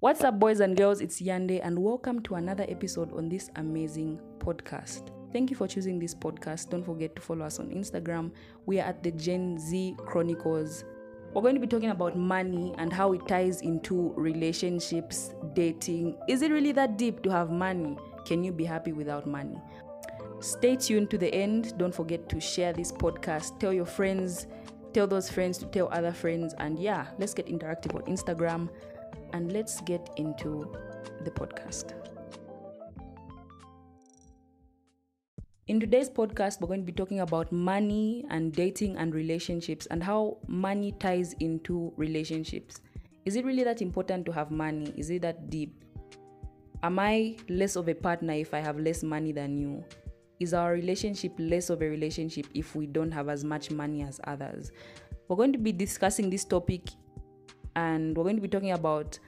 What's up, boys and girls? It's Yande, and welcome to another episode on this amazing podcast. Thank you for choosing this podcast. Don't forget to follow us on Instagram. We are at the Gen Z Chronicles. We're going to be talking about money and how it ties into relationships, dating. Is it really that deep to have money? Can you be happy without money? Stay tuned to the end. Don't forget to share this podcast. Tell your friends, tell those friends to tell other friends. And yeah, let's get interactive on Instagram and let's get into the podcast. In today's podcast, we're going to be talking about money and dating and relationships and how money ties into relationships. Is it really that important to have money? Is it that deep? Am I less of a partner if I have less money than you? Is our relationship less of a relationship if we don't have as much money as others? We're going to be discussing this topic and we're going to be talking about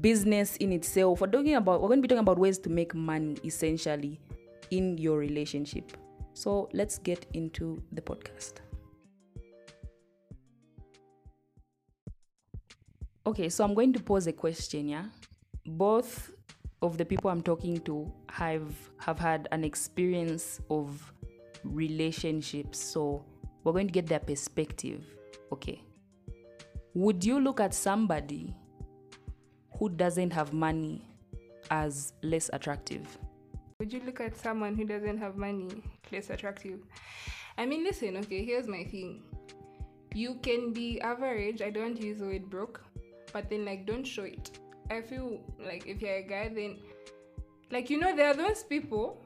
business in itself. We're talking about we're going to be talking about ways to make money essentially in your relationship. So let's get into the podcast. Okay, so I'm going to pose a question, yeah? Both of the people I'm talking to have have had an experience of relationships. So we're going to get their perspective. Okay. Would you look at somebody who doesn't have money as less attractive? Would you look at someone who doesn't have money less attractive? I mean, listen, okay, here's my thing. You can be average, I don't use the word broke, but then, like, don't show it. I feel like if you're a guy, then, like, you know, there are those people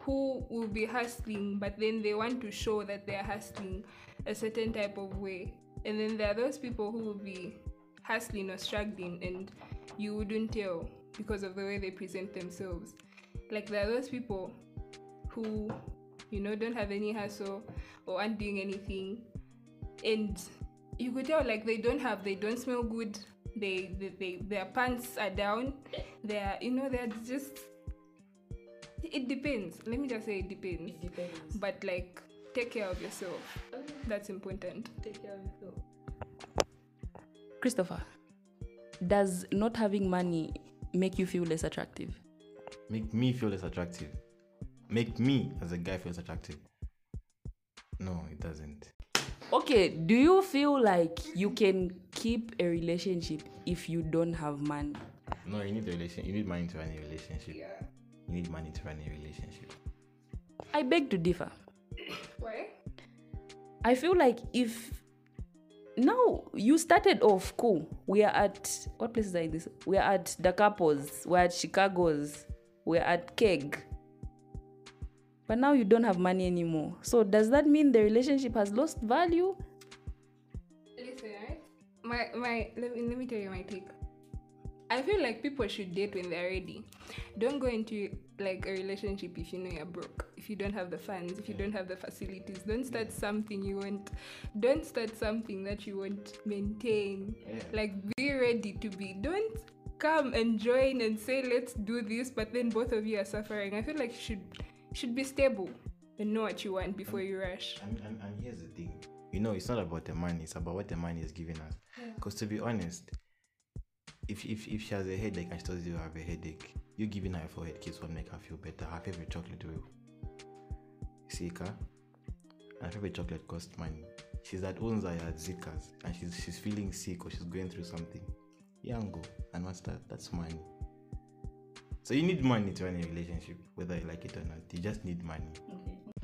who will be hustling, but then they want to show that they're hustling a certain type of way. And then there are those people who will be hustling or struggling, and you wouldn't tell because of the way they present themselves. Like there are those people who, you know, don't have any hustle or aren't doing anything, and you could tell like they don't have, they don't smell good. They, they, they their pants are down. They're, you know, they're just. It depends. Let me just say it depends. It depends. But like, take care of yourself. That's important. Take care of yourself. Christopher, does not having money make you feel less attractive? Make me feel less attractive. Make me as a guy feel less attractive. No, it doesn't. Okay, do you feel like you can keep a relationship if you don't have money? No, you need a relation. You need money to run a relationship. You need money to run a relationship. I beg to differ. Why? I feel like if now you started off cool. We are at what places are this? We are at couples. We're at Chicago's. We're at Keg. But now you don't have money anymore. So does that mean the relationship has lost value? Listen, right? My my let me let me tell you my take. I feel like people should date when they're ready. Don't go into like a relationship if you know you're broke, if you don't have the funds, if you don't have the facilities. Don't start something you want. Don't start something that you won't maintain. Yeah. Like be ready to be. Don't come and join and say let's do this, but then both of you are suffering. I feel like you should should be stable and know what you want before you rush. And, and, and here's the thing. You know, it's not about the money. It's about what the money is giving us. Because to be honest, if, if if she has a headache and she tells you have a headache, you giving her a forehead kiss will make her feel better. Her favorite chocolate will. See, ka? And her favorite chocolate costs money. She's at Unza at Zika's and she's she's feeling sick or she's going through something. Yango. And what's that? That's money. So you need money to run a relationship, whether you like it or not. You just need money.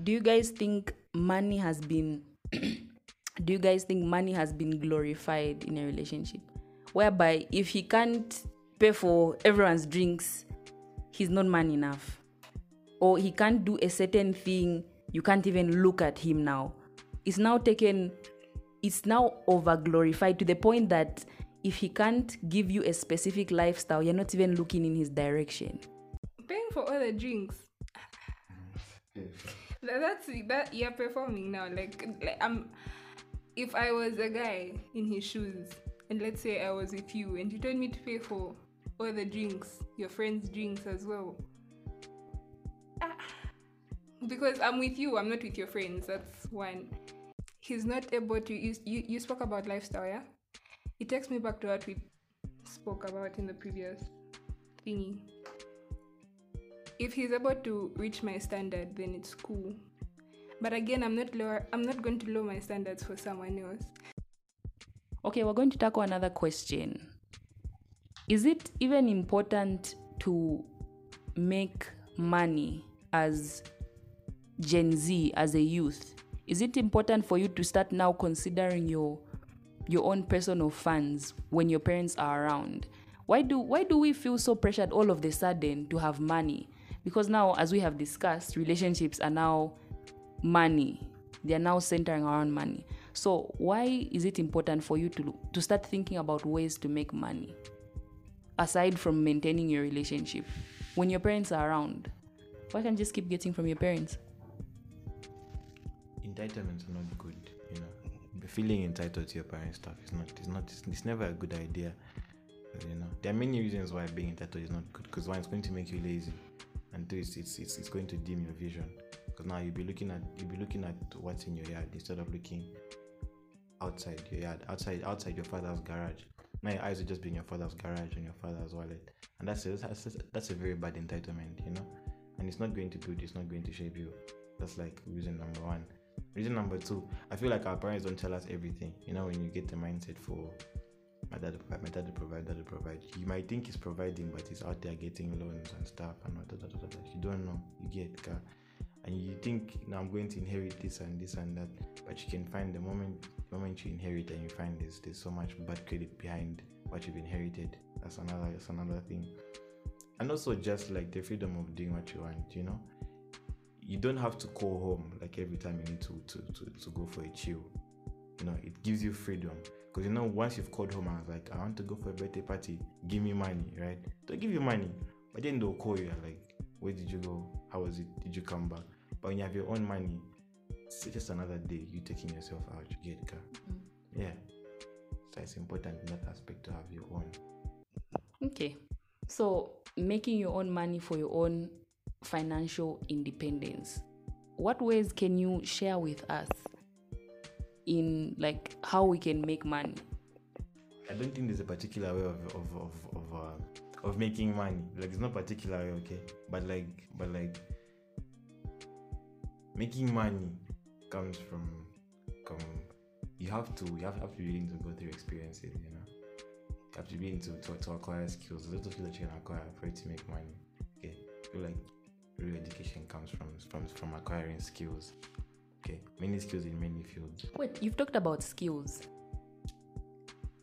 Do you guys think money has been do you guys think money has been glorified in a relationship? Whereby if he can't pay for everyone's drinks, he's not man enough. Or he can't do a certain thing, you can't even look at him now. It's now taken it's now over glorified to the point that if he can't give you a specific lifestyle, you're not even looking in his direction. Paying for all the drinks. That- that's that you're performing now. Like, like I'm. If I was a guy in his shoes, and let's say I was with you, and you told me to pay for all the drinks, your friends' drinks as well. Ah, Because I'm with you, I'm not with your friends. That's one. He's not able to. You, you, you spoke about lifestyle, yeah? It takes me back to what we spoke about in the previous thingy. If he's able to reach my standard, then it's cool. But again, I'm not lower. I'm not going to lower my standards for someone else. Okay, we're going to tackle another question. Is it even important to make money as Gen Z, as a youth? Is it important for you to start now considering your your own personal funds when your parents are around? Why do why do we feel so pressured all of the sudden to have money? Because now, as we have discussed, relationships are now money. They are now centering around money. So why is it important for you to to start thinking about ways to make money aside from maintaining your relationship when your parents are around? Why can't you just keep getting from your parents? Entitlements are not good, you know. Feeling entitled to your parents' stuff is not it's not it's, it's never a good idea. You know, there are many reasons why being entitled is not good. Because one, it's going to make you lazy, and two, it's it's, it's, it's going to dim your vision. Because now you'll be looking at you'll be looking at what's in your yard instead of looking outside your yard, outside outside your father's garage. My eyes will just be in your father's garage and your father's wallet, and that's a, that's a, that's a very bad entitlement, you know. And it's not going to build. It's not going to shape you. That's like reason number one. Reason number two, I feel like our parents don't tell us everything. You know, when you get the mindset for my dad will provide, my dad will provide, dad will provide. You might think he's providing, but he's out there getting loans and stuff and da, da, da, da. You don't know. You get car. And you think now I'm going to inherit this and this and that, but you can find the moment the moment you inherit and you find there's there's so much bad credit behind what you've inherited. That's another that's another thing. And also just like the freedom of doing what you want, you know. You don't have to call home like every time you need to to, to, to go for a chill. You know, it gives you freedom. Because you know, once you've called home and was like, I want to go for a birthday party, give me money, right? They'll give you money. But then they'll call you like, where did you go? How was it? Did you come back? But when you have your own money, it's just another day you taking yourself out, you get car. Mm-hmm. Yeah. So it's important in that aspect to have your own. Okay. So making your own money for your own financial independence. What ways can you share with us in like how we can make money? I don't think there's a particular way of of of of, uh, of making money. Like it's not particular way, okay. But like but like making money comes from come you have to you have, have to be willing to go through experiences, you know. You have to be willing to, to, acquire skills. There's a lot of skills that you can acquire for you to make money. Okay. I feel like real education comes from from from acquiring skills. Okay. Many skills in many fields. Wait, you've talked about skills.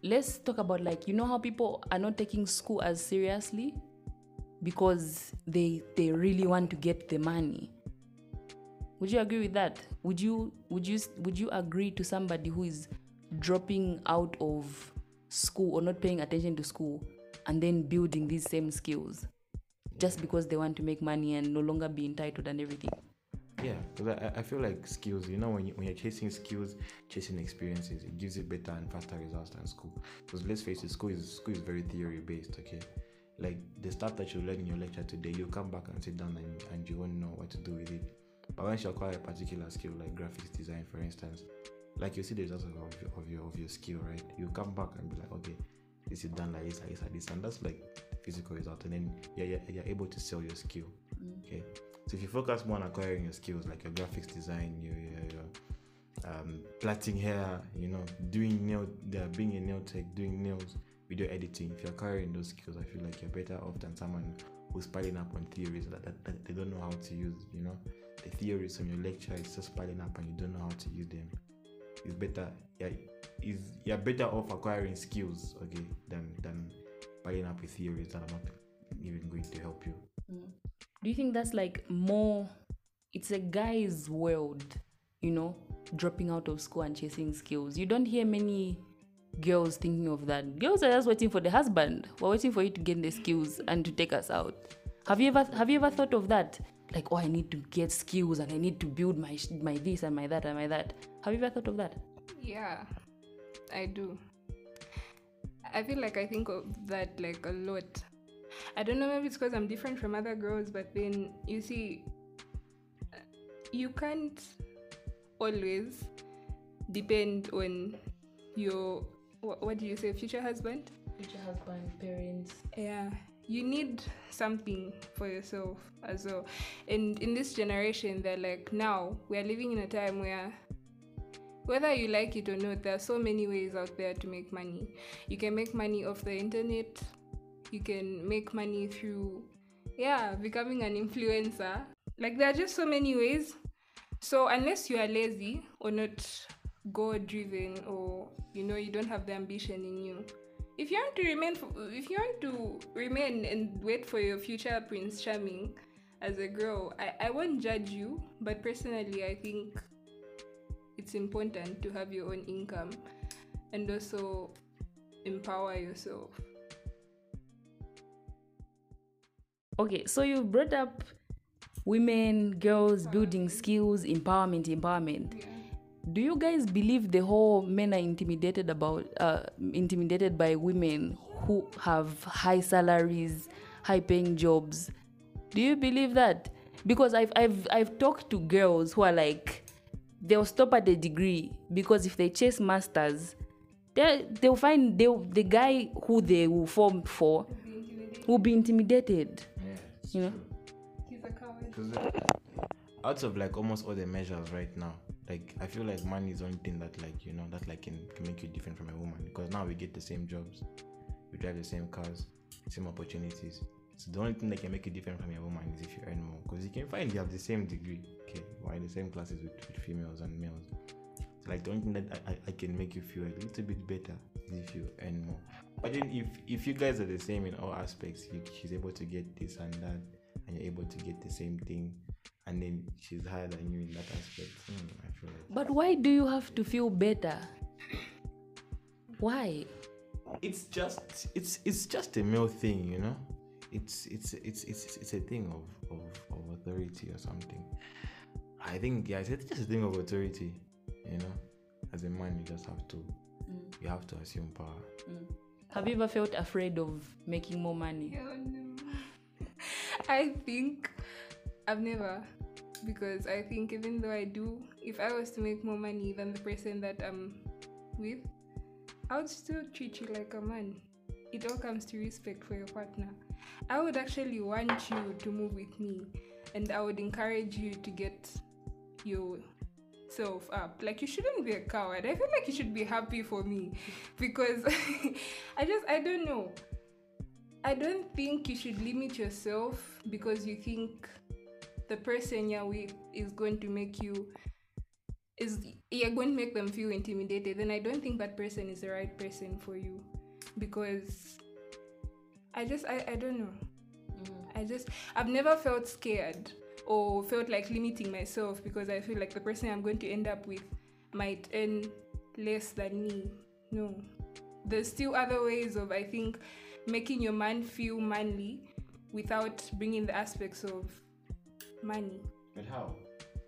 Let's talk about like you know how people are not taking school as seriously because they they really want to get the money. Would you agree with that? Would you would you would you agree to somebody who is dropping out of school or not paying attention to school and then building these same skills just because they want to make money and no longer be entitled and everything? Yeah, because I, I feel like skills, you know, when, you, when you're chasing skills, chasing experiences, it gives you better and faster results than school. Because let's face it, school is school is very theory based, okay? Like the stuff that you learn in your lecture today, you come back and sit down and, and you won't know what to do with it. But once you acquire a particular skill, like graphics design, for instance, like you see the results of your, of your of your skill, right? You come back and be like, okay, this is done like this, like this, like this, and that's like physical result. And then you're, you're, you're able to sell your skill, mm. okay? So if you focus more on acquiring your skills, like your graphics design, your, your, your um, plaiting hair, you know, doing nail, being a nail tech, doing nails, video editing. If you're acquiring those skills, I feel like you're better off than someone who's piling up on theories that, that, that they don't know how to use. You know, the theories from your lecture is just piling up and you don't know how to use them. It's better. Yeah, is you're better off acquiring skills, okay, than than piling up with theories that are not even going to help you. Do you think that's like more it's a guy's world, you know, dropping out of school and chasing skills. You don't hear many girls thinking of that. Girls are just waiting for the husband. We're waiting for you to gain the skills and to take us out. Have you ever have you ever thought of that? Like, oh, I need to get skills and I need to build my my this and my that and my that. Have you ever thought of that? Yeah, I do. I feel like I think of that like a lot. I don't know, maybe it's because I'm different from other girls, but then you see, you can't always depend on your what, what do you say, future husband, future husband, parents. Yeah, you need something for yourself as well. And in this generation, they're like now we are living in a time where whether you like it or not, there are so many ways out there to make money. You can make money off the internet. You can make money through, yeah, becoming an influencer. Like there are just so many ways. So unless you are lazy or not goal driven or you know you don't have the ambition in you, if you want to remain, if you want to remain and wait for your future Prince Charming as a girl, I, I won't judge you. But personally, I think it's important to have your own income and also empower yourself. Okay, so you brought up women, girls building skills, empowerment, empowerment. Yeah. Do you guys believe the whole men are intimidated about uh, intimidated by women who have high salaries, high paying jobs? Do you believe that? Because I've I've I've talked to girls who are like they'll stop at a degree because if they chase masters, they they'll find they the guy who they will form for will be intimidated. Yeah, it's You know? true. He's a coward. Because out of like almost all the measures right now, like I feel like money is the only thing that like you know that like can, can make you different from a woman. Because now we get the same jobs, we drive the same cars, same opportunities. So the only thing that can make you different from a woman is if you earn more. Because you can find you have the same degree, okay, or in the same classes with, with females and males. Like the only thing that I, I, can make you feel a little bit better is if you earn more. But then if if you guys are the same in all aspects, you, she's able to get this and that, and you're able to get the same thing, and then she's higher than you in that aspect. Hmm, I feel like But why do you have to feel better? Why? it's just it's it's just a male thing, you know. It's it's it's it's it's a thing of of, of authority or something. I think yeah, it's just a thing of authority, you know. As a man, you just have to mm. you have to assume power. Mm. Have you ever felt afraid of making more money? Oh, no. I think I've never because I think even though I do, if I was to make more money than the person that I'm with, I would still treat you like a man. It all comes to respect for your partner. I would actually want you to move with me and I would encourage you to get yourself up. Uh, like you shouldn't be a coward. I feel like you should be happy for me because I just I don't know. I don't think you should limit yourself because you think the person you're with is going to make you is you're going to make them feel intimidated. Then I don't think that person is the right person for you because I just I, I don't know. Mm. I just I've never felt scared or felt like limiting myself because I feel like the person I'm going to end up with might earn less than me. No. There's still other ways of I think making your man feel manly without bringing the aspects of money. But how?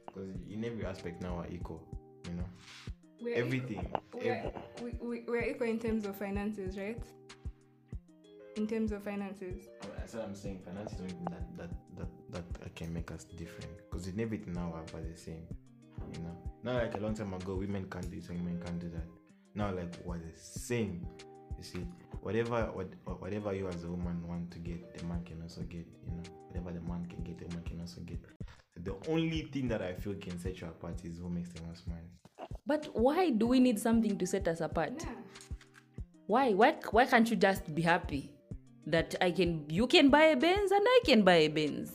Because in every aspect now are equal, you know. We're Everything. equal- We're, we, we, we're equal in terms of finances, right? In terms of finances. That's what I'm saying. Finance is something that that that that I can make us different. Because in everything now we're the same. You know. Not like a long time ago, women can't do this and women can't do that. Now like we're the same. You see, whatever what, whatever you as a woman want to get, the man can also get. You know, whatever the man can get, the man can also get. The only thing that I feel can set you apart is who makes the most money. But why do we need something to set us apart? Why? Why? Why can't you just be happy that I can? You can buy a Benz and I can buy a Benz.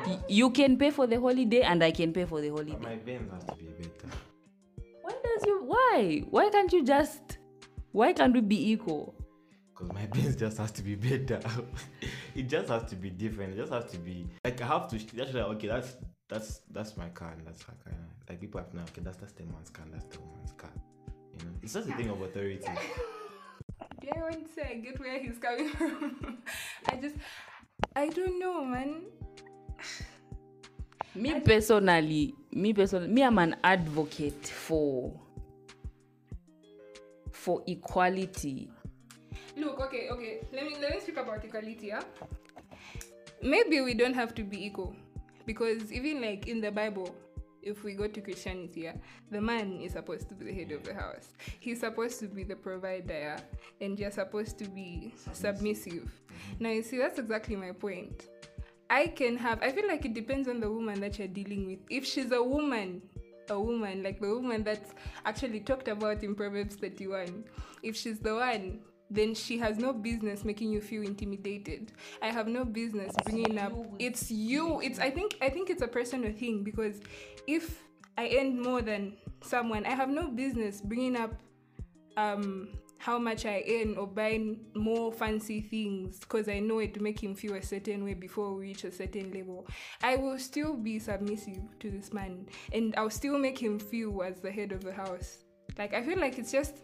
But my Y- You can pay for the holiday and I can pay for the but holiday. my Benz has to be better. Why does you? Why? Why can't you just? Why can't we be equal? Because my Benz just has to be better. it just has to be different. It just has to be like I have to. That's like okay. That's that's that's my car and that's her car. Like people have now. Okay, that's that's the man's car. and That's the woman's car. You know, it's just a thing of authority. Yeah, I want to say I get where he's coming from. I just, I don't know, man. Me personally, me personally, me I'm an advocate for for equality. Look, okay, okay. Let me let me speak about equality. Yeah. Maybe we don't have to be equal, because even like in the Bible, if we go to Christianity, yeah, the man is supposed to be the head of the house. He's supposed to be the provider, yeah, and you're supposed to be submissive. Now, you see, that's exactly my point. I can have, I feel like it depends on the woman that you're dealing with. If she's a woman, a woman, like the woman that's actually talked about in Proverbs 31, if she's the one then she has no business making you feel intimidated. I have no business bringing up. It's you. It's I think I think it's a personal thing because if I earn more than someone, I have no business bringing up um how much I earn or buying more fancy things because I know it make him feel a certain way before we reach a certain level. I will still be submissive to this man and I'll still make him feel as the head of the house. Like I feel like it's just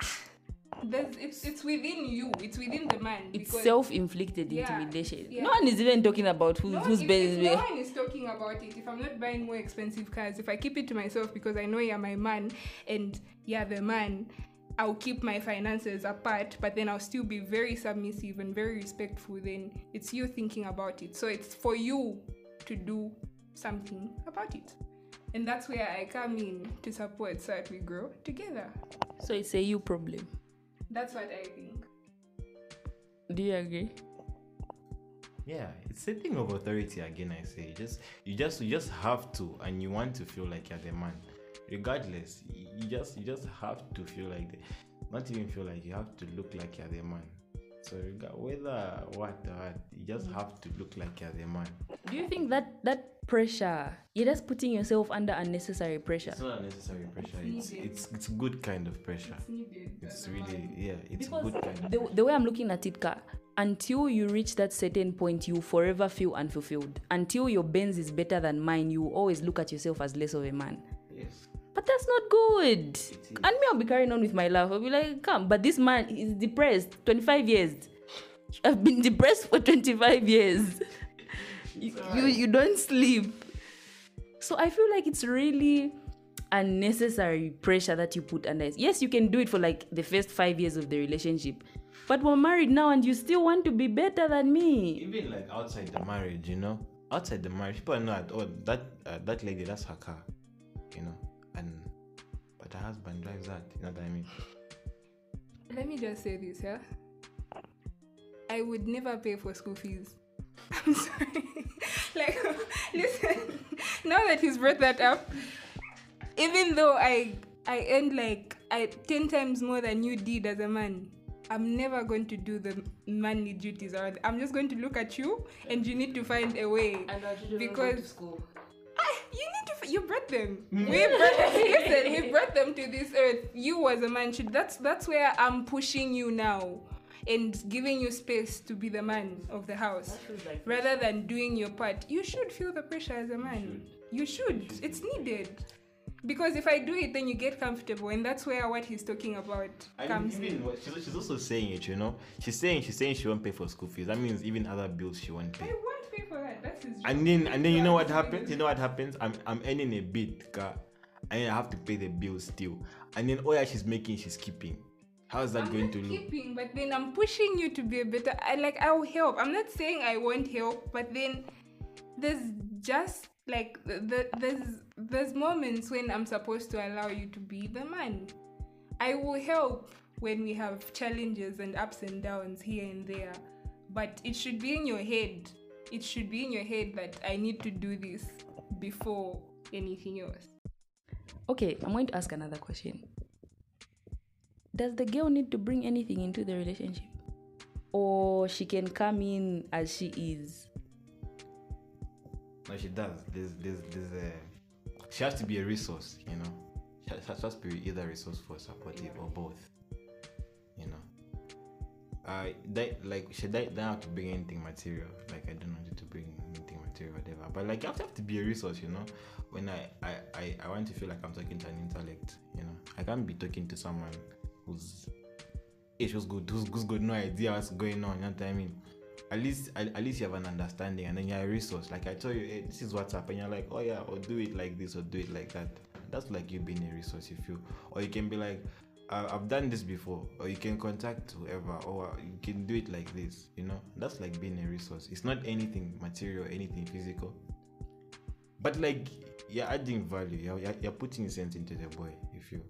there's, it's it's within you. It's within the man. It's self-inflicted Yeah, intimidation. yeah. No one is even talking about who's no, who's if, if no one is talking about it, if I'm not buying more expensive cars, if I keep it to myself because I know you're my man and you're the man, I'll keep my finances apart, but then I'll still be very submissive and very respectful. Then it's you thinking about it. So it's for you to do something about it. And that's where I come in to support so that we grow together. So it's a you problem. That's what I think. Do you agree? Yeah, it's a thing of authority again. I say, just you just you just have to, and you want to feel like you're the man, regardless. You just you just have to feel like the, not even feel like you have to look like you're the man. So whether what what, you just have to look like you're the man. Do you think that that pressure, you're just putting yourself under unnecessary pressure? It's not unnecessary pressure. It's needed. it's it's good kind of pressure. It's really yeah. It's Because good kind of. the, the way I'm looking at it, Ka, until you reach that certain point, you forever feel unfulfilled. Until your Benz is better than mine, you always look at yourself as less of a man. But that's not good. And me, I'll be carrying on with my life. I'll be like, come. But this man is depressed. 25 years. I've been depressed for 25 years. you, you, you don't sleep. So I feel like it's really unnecessary pressure that you put under. Yes, you can do it for like the first five years of the relationship. But we're married now and you still want to be better than me. Even like outside the marriage, you know, outside the marriage, people know that oh that uh, that lady that's her car, you know, and but her husband drives that. You know what I mean? Let me just say this, yeah. I would never pay for school fees. I'm sorry. like, listen. Now that he's brought that up, even though I I earned like I ten times more than you did as a man, I'm never going to do the manly duties. Or I'm just going to look at you, and you need to find a way. Because- Ah, you need to. f- brought them. Mm. We brought. listen, we brought them to this earth. You as a man should. That's that's where I'm pushing you now, and giving you space to be the man of the house, rather than doing your part. You should feel the pressure as a man. You should. It's needed. Because if I do it, then you get comfortable, and that's where what he's talking about I comes mean, in. even she's, she's also saying it, you know. She's saying she's saying she won't pay for school fees. That means even other bills she won't I pay. Pay for that. That's. And then and then you know what happens? You know what happens? I'm I'm earning a bit, car, and I have to pay the bills still. And then oh yeah, she's making, she's keeping. How is that I'm going to look? keeping, but then I'm pushing you to be a better. I like I'll help. I'm not saying I won't help, but then there's just like the, the, there's there's moments when I'm supposed to allow you to be the man. I will help when we have challenges and ups and downs here and there, but it should be in your head. It should be in your head that I need to do this before anything else. Okay, I'm going to ask another question. Does the girl need to bring anything into the relationship? Or she can come in as she is? No, she does. There's there's there's a she has to be a resource, you know. She has, she has to be either resourceful, or supportive, or both. I that like she don't don't have to bring anything material. Like I don't want you to bring anything material, whatever. But like you have to have to be a resource, you know. When I I, I, I want to feel like I'm talking to an intellect, you know. I can't be talking to someone who's it was good, who's, who's got no idea what's going on, you know what I mean? at least at, at least you have an understanding and then you're a resource like i tell you hey, this is what's happening. you're like oh yeah or do it like this or do it like that that's like you being a resource if you or you can be like I- i've done this before or you can contact whoever or you can do it like this you know that's like being a resource it's not anything material anything physical but like you're adding value. You're, you're, you're putting sense into the boy. If You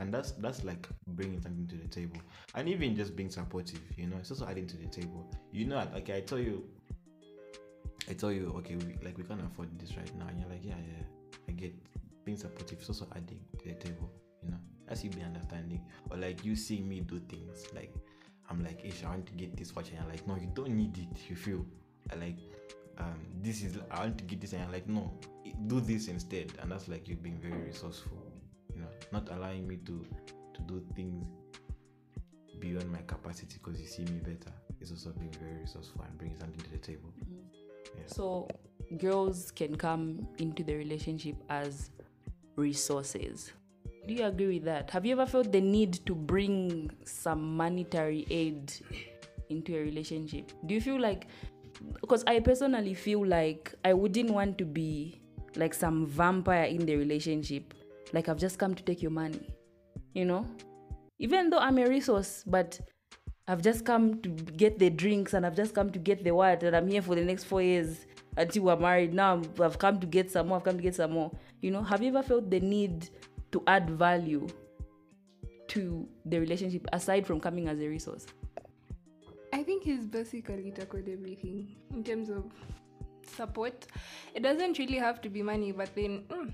and that's that's like bringing something to the table, and even just being supportive. You know, it's also adding to the table. You know, like I tell you, I tell you, okay, we, like we can't afford this right now, and you're like, yeah, yeah, I get being supportive. It's also adding to the table. That's you be understanding, or like you see me do things like. I'm like, Ish, I want to get this watch, and you're like, no, you don't need it. You feel I like um, this is I want to get this, and I'm like, no, do this instead, and that's like you being very resourceful, you know, not allowing me to to do things beyond my capacity because you see me better. It's also being very resourceful and bringing something to the table. Yeah. So girls can come into the relationship as resources. Do you agree with that? Have you ever felt the need to bring some monetary aid into a relationship? Do you feel like because I personally feel like I wouldn't want to be like some vampire in the relationship. Like I've just come to take your money. You know? Even though I'm a resource, but I've just come to get the drinks and I've just come to get the what and I'm here for the next four years until we're married. Now I've come to get some more, I've come to get some more. You know, have you ever felt the need to add value to the relationship aside from coming as a resource? I think he's basically tackled everything in terms of support. It doesn't really have to be money, but then mm,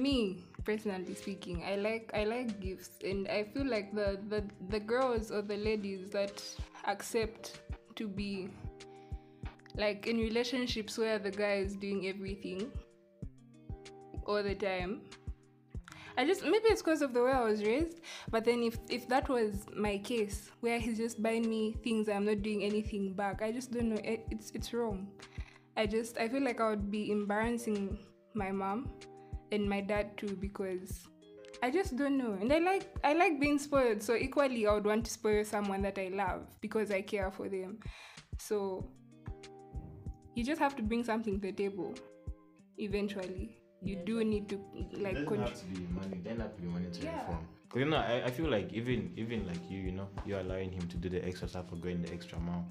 me personally speaking, I like I like gifts, and I feel like the the the girls or the ladies that accept to be like in relationships where the guy is doing everything all the time I just maybe it's because of the way I was raised. But then if if that was my case, where he's just buying me things I'm not doing anything back, I just don't know. It, it's it's wrong. I just I feel like I would be embarrassing my mom and my dad too because I just don't know. And I like I like being spoiled. So equally I would want to spoil someone that I love because I care for them. So you just have to bring something to the table eventually you do need to like it doesn't have to be money. Then have to be monetary yeah. form. Cause you know, I, I feel like even even like you, you know, you're allowing him to do the extra stuff for going the extra mile.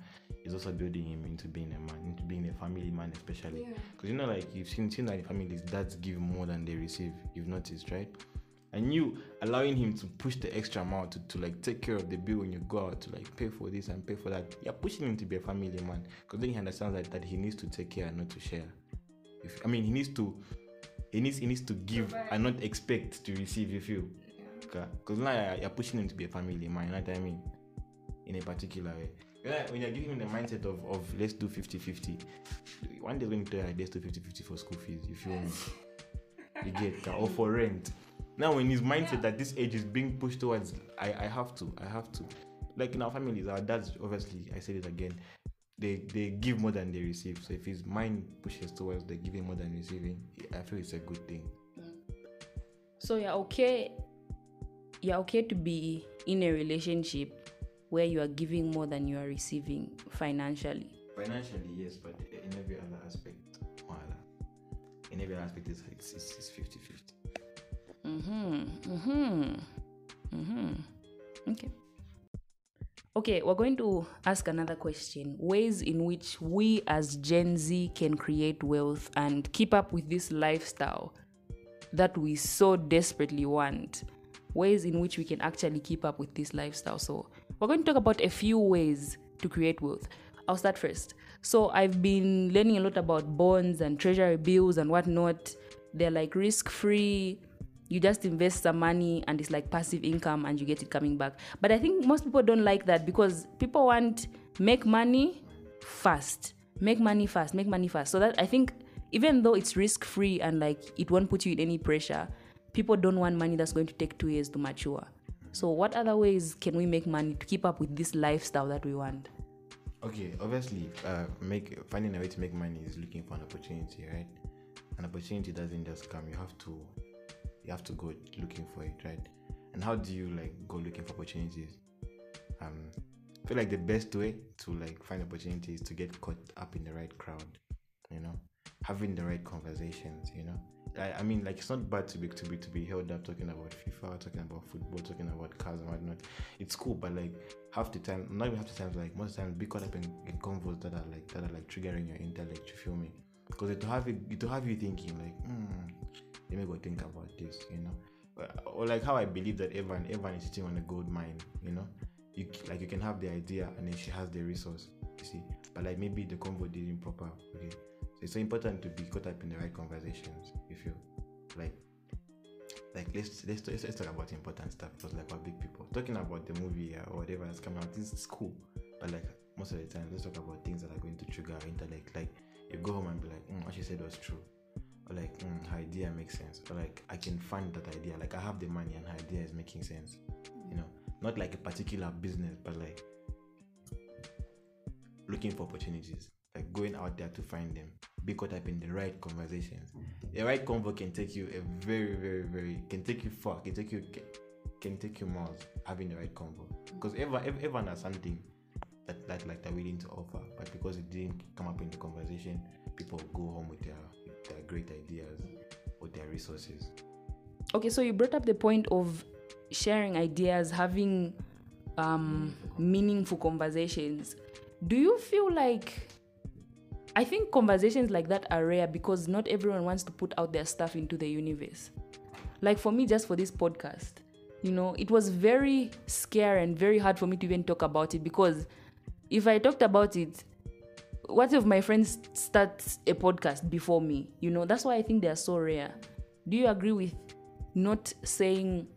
Is also building him into being a man, into being a family man, especially. Because yeah. you know, like you've seen, seen that like families, dads give more than they receive. You've noticed, right? and you allowing him to push the extra mile to, to like take care of the bill when you go out to like pay for this and pay for that you're pushing him to be a family man because then he understands that, that he needs to take care and not to share if i mean he needs to he needs he needs to give and not expect to receive. You feel, because now you're pushing him to be a family man. You know what I mean? In a particular way. when you're giving him the mindset of, of let's do 50 50, one day when you tell you let's do 50 50 for school fees, If you me? You get or for rent. Now, when his mindset that this age is being pushed towards, I, I have to, I have to. Like in our families, our dads, obviously, I said it again, they they give more than they receive. So if his mind pushes towards the giving more than receiving, I feel it's a good thing. So you're okay. You're okay to be in a relationship where you are giving more than you are receiving financially. Financially, yes, but in every other aspect, in every aspect, it's it's, it's 50 50. Mm-hmm. Mm-hmm. Mm-hmm. Okay. Okay, we're going to ask another question. Ways in which we as Gen Z can create wealth and keep up with this lifestyle that we so desperately want. Ways in which we can actually keep up with this lifestyle. So, we're going to talk about a few ways to create wealth. I'll start first. So, I've been learning a lot about bonds and treasury bills and whatnot. They're like risk free you just invest some money and it's like passive income and you get it coming back. But I think most people don't like that because people want make money fast. Make money fast, make money fast. So that I think even though it's risk free and like it won't put you in any pressure, people don't want money that's going to take 2 years to mature. So what other ways can we make money to keep up with this lifestyle that we want? Okay, obviously, uh, make finding a way to make money is looking for an opportunity, right? An opportunity doesn't just come. You have to you have to go looking for it, right? And how do you like go looking for opportunities? Um, I feel like the best way to like find opportunities to get caught up in the right crowd, you know, having the right conversations, you know. I, I mean, like it's not bad to be to be to be held up talking about FIFA, talking about football, talking about cars and whatnot. It's cool, but like half the time, not even half the time, like most of the time, be caught up in, in convos that are like that are like triggering your intellect. You feel me? because it will have it, it have you thinking like, hmm, let me go think about this, you know, or, like how I believe that Evan Evan is sitting on a gold mine, you know, you like you can have the idea and then she has the resource, you see, but like maybe the convo didn't proper, okay. So it's so important to be caught up in the right conversations. If you like like let's let's let's, let's talk about important stuff because like we're big people talking about the movie uh, or whatever that's coming out. This is cool, but like most of the time, let's talk about things that are going to trigger our intellect. Like you go home and be like, mm, what she said was true, or like mm, her idea makes sense, or like I can fund that idea. Like I have the money and her idea is making sense. You know, not like a particular business, but like looking for opportunities, like going out there to find them, be caught up in the right conversations. The right convo can take you a very, very, very can take you far, can take you can, take you miles having the right convo. Because everyone, ev- everyone has something that, that like they're willing to offer, but because it didn't come up in the conversation, people go home with their their great ideas or their resources. Okay, so you brought up the point of sharing ideas, having um, meaningful conversations. Do you feel like I think conversations like that are rare because not everyone wants to put out their stuff into the universe. Like for me, just for this podcast, you know, it was very scary and very hard for me to even talk about it because if I talked about it, what if my friends start a podcast before me? You know, that's why I think they are so rare. Do you agree with not saying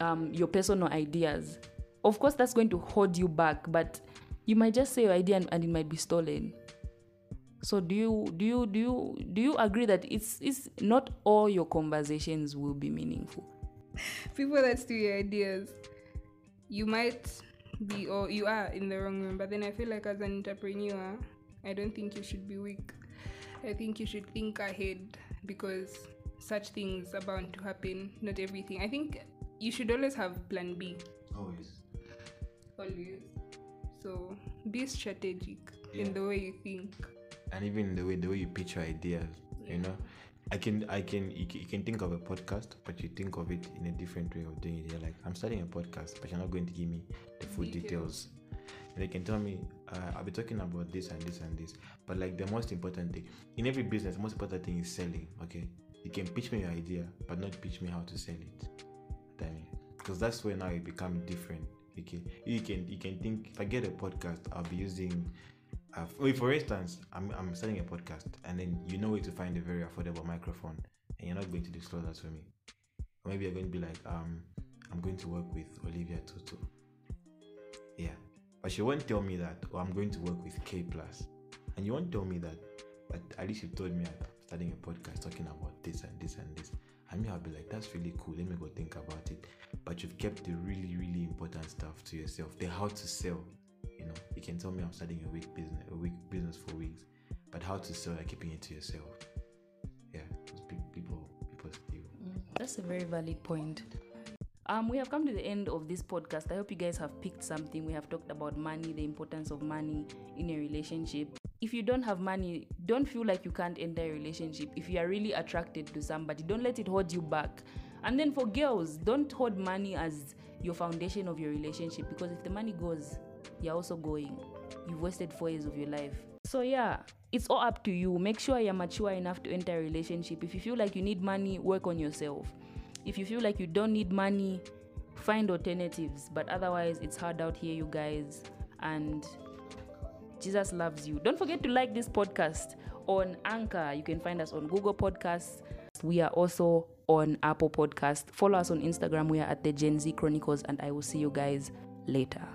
um, your personal ideas? Of course, that's going to hold you back, but you might just say your idea and, and it might be stolen. So do you do you do you do you agree that it's it's not all your conversations will be meaningful? People that steal your ideas, you might be or you are in the wrong room. But then I feel like as an entrepreneur, I don't think you should be weak. I think you should think ahead because such things are bound to happen. Not everything. I think you should always have plan B. Always. Always. So be strategic Yeah. in the way you think. and even the way the way you pitch your ideas you know i can i can you, can you can think of a podcast but you think of it in a different way of doing it you're like i'm starting a podcast but you're not going to give me the full details, Details. They can tell me uh, i'll be talking about this and this and this but like the most important thing in every business the most important thing is selling okay you can pitch me your idea but not pitch me how to sell it I because that's where now it become different. Okay, you can you can think if I get a podcast, I'll be using. Uh, for instance, I'm I'm starting a podcast, and then you know where to find a very affordable microphone, and you're not going to disclose that to me. Or maybe you're going to be like, um, I'm going to work with Olivia Tutu. But she won't tell me that, or I'm going to work with K Plus, and you won't tell me that. But at least you told me I'm starting a podcast talking about this and this and this. I mean, I'll be like, that's really cool. Let me go think about it. But you've kept the really, really important stuff to yourself. The how to sell. You know, you can tell me I'm starting a week business, a week business for weeks, but how to sell, you're keeping it to yourself. Yeah, pe- people, people steal. That's a very valid point. Um, we have come to the end of this podcast. I hope you guys have picked something. We have talked about money, the importance of money in a relationship. If you don't have money, don't feel like you can't enter a relationship. If you are really attracted to somebody, don't let it hold you back. And then for girls, don't hold money as your foundation of your relationship because if the money goes, you're also going. You've wasted four years of your life. So yeah, it's all up to you. Make sure you're mature enough to enter a relationship. If you feel like you need money, work on yourself. If you feel like you don't need money, find alternatives. But otherwise, it's hard out here, you guys. And Jesus loves you. Don't forget to like this podcast on Anchor. You can find us on Google Podcasts. We are also on Apple Podcast. Follow us on Instagram. We are at the Gen Z Chronicles, and I will see you guys later.